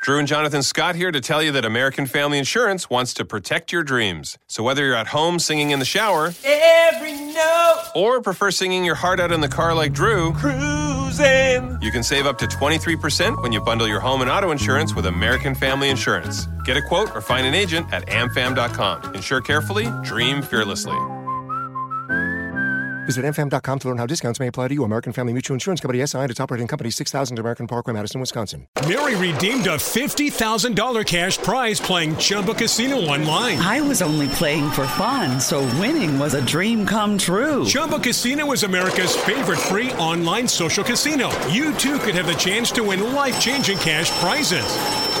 Drew and Jonathan Scott here to tell you that American Family Insurance wants to protect your dreams. So whether you're at home singing in the shower, every note, or prefer singing your heart out in the car like Drew, cruising, you can save up to 23% when you bundle your home and auto insurance with American Family Insurance. Get a quote or find an agent at amfam.com. Insure carefully, dream fearlessly. Visit amfam.com to learn how discounts may apply to you. American Family Mutual Insurance Company SI and its operating company 6000 American Parkway, Madison, Wisconsin. Mary redeemed a $50,000 cash prize playing Chumba Casino online. I was only playing for fun, so winning was a dream come true. Chumba Casino is America's favorite free online social casino. You too could have the chance to win life-changing cash prizes.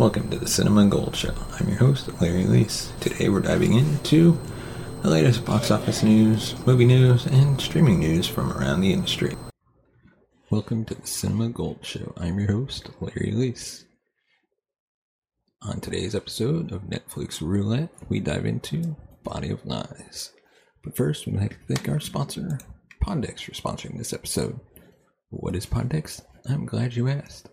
Welcome to the Cinema Gold Show. I'm your host, Larry Leese. Today we're diving into the latest box office news, movie news, and streaming news from around the industry. Welcome to the Cinema Gold Show. I'm your host, Larry Leese. On today's episode of Netflix Roulette, we dive into Body of Lies. But first, we'd like to thank our sponsor, Poddex, for sponsoring this episode. What is Poddex? I'm glad you asked.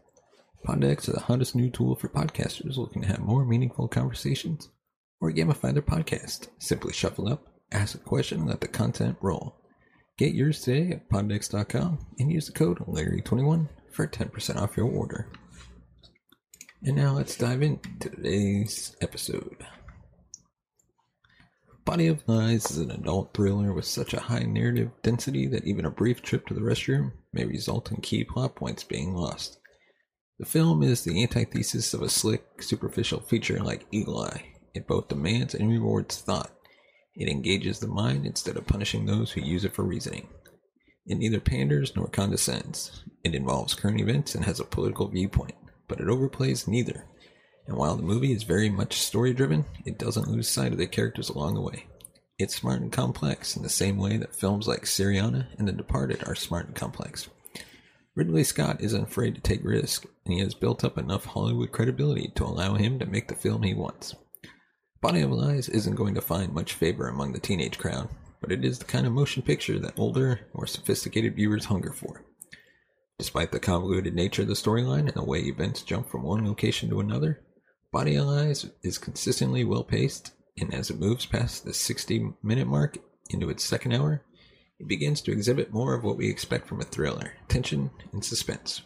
Poddex is the hottest new tool for podcasters looking to have more meaningful conversations or gamify their podcast. Simply shuffle up, ask a question, and let the content roll. Get yours today at poddex.com and use the code Larry21 for 10% off your order. And now let's dive into today's episode. Body of Lies is an adult thriller with such a high narrative density that even a brief trip to the restroom may result in key plot points being lost. The film is the antithesis of a slick, superficial feature like Eye. It both demands and rewards thought. It engages the mind instead of punishing those who use it for reasoning. It neither panders nor condescends. It involves current events and has a political viewpoint, but it overplays neither. And while the movie is very much story driven, it doesn't lose sight of the characters along the way. It's smart and complex in the same way that films like Syriana and The Departed are smart and complex. Ridley Scott isn't afraid to take risks, and he has built up enough Hollywood credibility to allow him to make the film he wants. Body of Lies isn't going to find much favor among the teenage crowd, but it is the kind of motion picture that older, more sophisticated viewers hunger for. Despite the convoluted nature of the storyline and the way events jump from one location to another, Body of Lies is consistently well paced, and as it moves past the 60 minute mark into its second hour, it begins to exhibit more of what we expect from a thriller tension and suspense.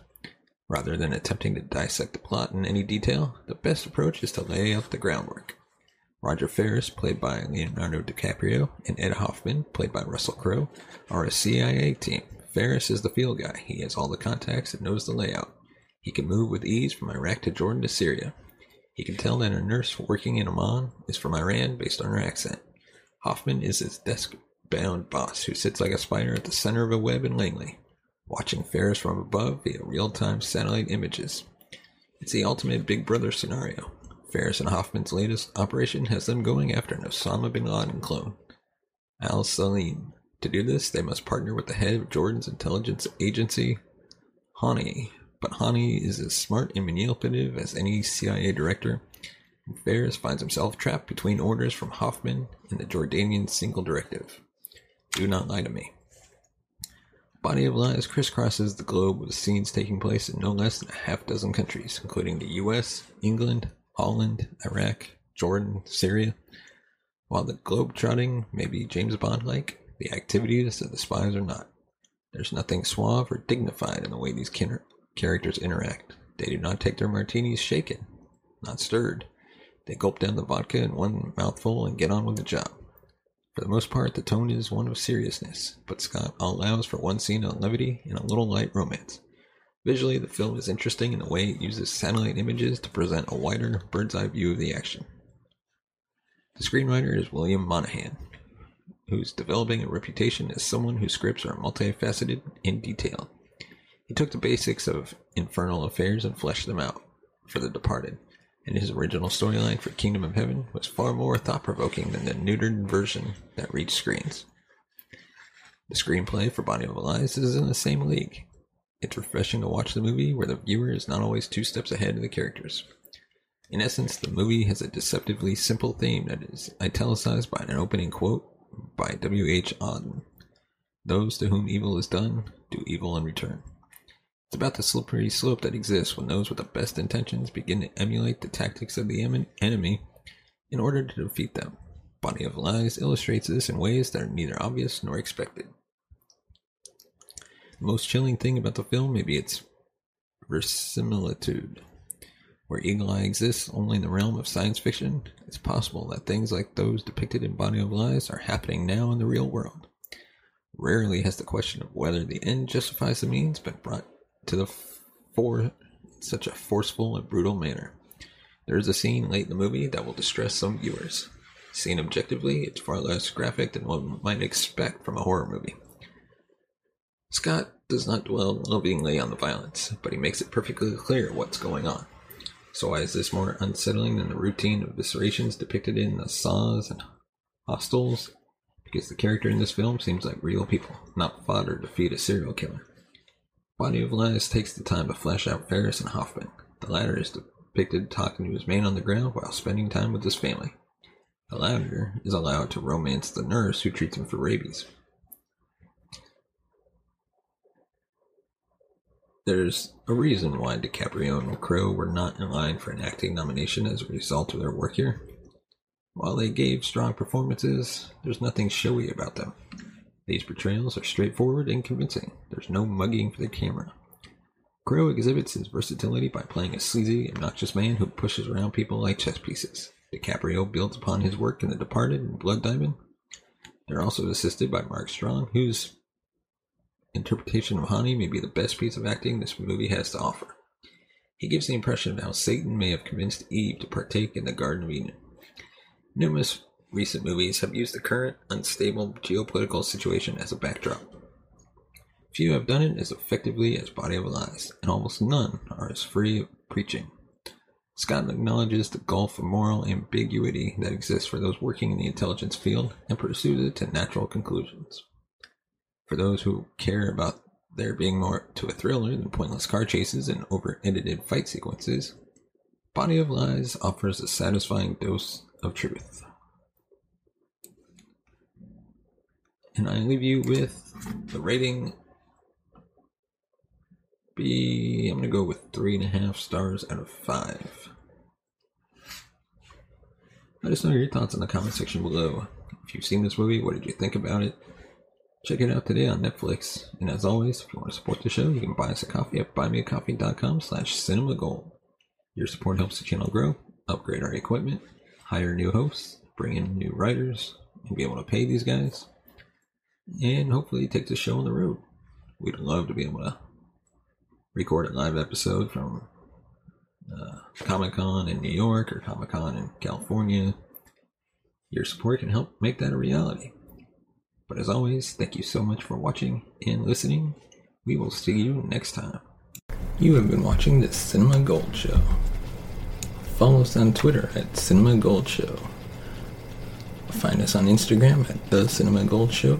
Rather than attempting to dissect the plot in any detail, the best approach is to lay out the groundwork. Roger Ferris, played by Leonardo DiCaprio, and Ed Hoffman, played by Russell Crowe, are a CIA team. Ferris is the field guy. He has all the contacts and knows the layout. He can move with ease from Iraq to Jordan to Syria. He can tell that a nurse working in Amman is from Iran based on her accent. Hoffman is his desk bound boss who sits like a spider at the center of a web in Langley, watching Ferris from above via real time satellite images. It's the ultimate Big Brother scenario. Ferris and Hoffman's latest operation has them going after an Osama bin Laden clone, Al Salim. To do this, they must partner with the head of Jordan's intelligence agency, Hani. But Hani is as smart and manipulative as any CIA director, Ferris finds himself trapped between orders from Hoffman and the Jordanian single directive. Do not lie to me. Body of Lies crisscrosses the globe with scenes taking place in no less than a half dozen countries, including the US, England, Holland, Iraq, Jordan, Syria. While the globe trotting may be James Bond like, the activities of the spies are not. There's nothing suave or dignified in the way these kin- characters interact. They do not take their martinis shaken, not stirred. They gulp down the vodka in one mouthful and get on with the job. For the most part, the tone is one of seriousness, but Scott allows for one scene of levity and a little light romance. Visually, the film is interesting in the way it uses satellite images to present a wider, bird's eye view of the action. The screenwriter is William Monahan, who's developing a reputation as someone whose scripts are multifaceted and detailed. He took the basics of Infernal Affairs and fleshed them out for The Departed, and his original storyline for Kingdom of Heaven was far more thought provoking than the neutered version that reached screens. The screenplay for Body of Lies is in the same league. It's refreshing to watch the movie where the viewer is not always two steps ahead of the characters. In essence, the movie has a deceptively simple theme that is italicized by an opening quote by W.H. Auden. Those to whom evil is done, do evil in return. It's about the slippery slope that exists when those with the best intentions begin to emulate the tactics of the enemy in order to defeat them. Body of Lies illustrates this in ways that are neither obvious nor expected. The most chilling thing about the film may be its verisimilitude. Where Eagle Eye exists only in the realm of science fiction, it's possible that things like those depicted in Body of Lies are happening now in the real world. Rarely has the question of whether the end justifies the means been brought to the fore in such a forceful and brutal manner. There is a scene late in the movie that will distress some viewers. Seen objectively, it's far less graphic than one might expect from a horror movie. Scott does not dwell lovingly on the violence, but he makes it perfectly clear what's going on. So why is this more unsettling than the routine eviscerations depicted in the Saws and Hostels? Because the character in this film seems like real people, not fodder to feed a serial killer. Body of Lies takes the time to flesh out Ferris and Hoffman. The latter is depicted talking to his man on the ground while spending time with his family. The latter is allowed to romance the nurse who treats him for rabies. There's a reason why DiCaprio and Crowe were not in line for an acting nomination as a result of their work here. While they gave strong performances, there's nothing showy about them. These portrayals are straightforward and convincing. There's no mugging for the camera. Crowe exhibits his versatility by playing a sleazy, obnoxious man who pushes around people like chess pieces. DiCaprio builds upon his work in The Departed and Blood Diamond. They're also assisted by Mark Strong, whose interpretation of Hani may be the best piece of acting this movie has to offer. He gives the impression of how Satan may have convinced Eve to partake in the Garden of Eden. Numerous recent movies have used the current unstable geopolitical situation as a backdrop. Few have done it as effectively as Body of Lies, and almost none are as free of preaching. Scott acknowledges the gulf of moral ambiguity that exists for those working in the intelligence field and pursues it to natural conclusions. For those who care about there being more to a thriller than pointless car chases and over edited fight sequences, Body of Lies offers a satisfying dose of truth. And I leave you with the rating be I'm gonna go with three and a half stars out of five. Let us know your thoughts in the comment section below. If you've seen this movie, what did you think about it? Check it out today on Netflix. And as always, if you want to support the show, you can buy us a coffee at buymeacoffee.com slash cinemagold. Your support helps the channel grow, upgrade our equipment, hire new hosts, bring in new writers, and be able to pay these guys. And hopefully take the show on the road. We'd love to be able to record a live episode from uh, Comic Con in New York or Comic Con in California, your support can help make that a reality. But as always, thank you so much for watching and listening. We will see you next time. You have been watching the Cinema Gold Show. Follow us on Twitter at Cinema Gold Show. Find us on Instagram at The Cinema Gold Show.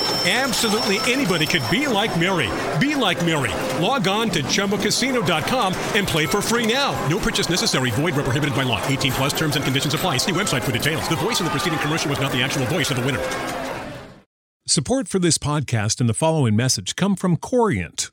Absolutely anybody could be like Mary. Be like Mary. Log on to ChumbaCasino.com and play for free now. No purchase necessary. Void where prohibited by law. 18 plus terms and conditions apply. See website for details. The voice in the preceding commercial was not the actual voice of the winner. Support for this podcast and the following message come from Corient.